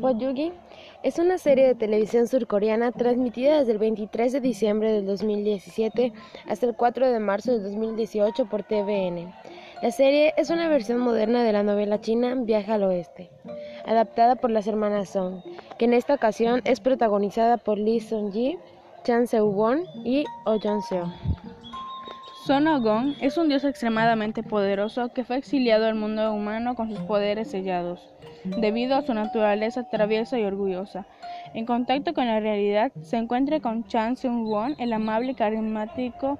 Woyugi es una serie de televisión surcoreana transmitida desde el 23 de diciembre del 2017 hasta el 4 de marzo del 2018 por TVN. La serie es una versión moderna de la novela china Viaje al Oeste, adaptada por las hermanas Song, que en esta ocasión es protagonizada por Lee Sung-ji, Chan Seo-won y Oh Jong-seo. Son Ogong es un dios extremadamente poderoso que fue exiliado al mundo humano con sus poderes sellados, debido a su naturaleza traviesa y orgullosa. En contacto con la realidad, se encuentra con Chan Seung-won, el amable y carismático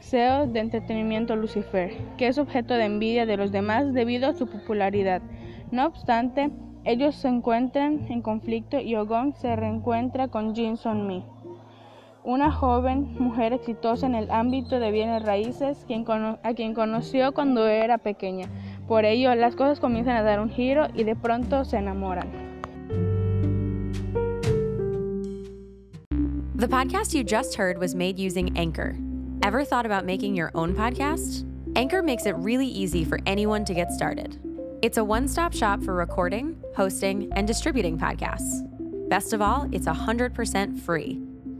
CEO de entretenimiento Lucifer, que es objeto de envidia de los demás debido a su popularidad. No obstante, ellos se encuentran en conflicto y Ogong se reencuentra con Jin Son-mi una joven mujer exitosa en el ámbito de bienes raíces a quien conoció cuando era pequeña. Por ello, las cosas comienzan a dar un giro y de pronto se enamoran. The podcast you just heard was made using Anchor. Ever thought about making your own podcast? Anchor makes it really easy for anyone to get started. It's a one stop shop for recording, hosting, and distributing podcasts. Best of all, it's 100% free.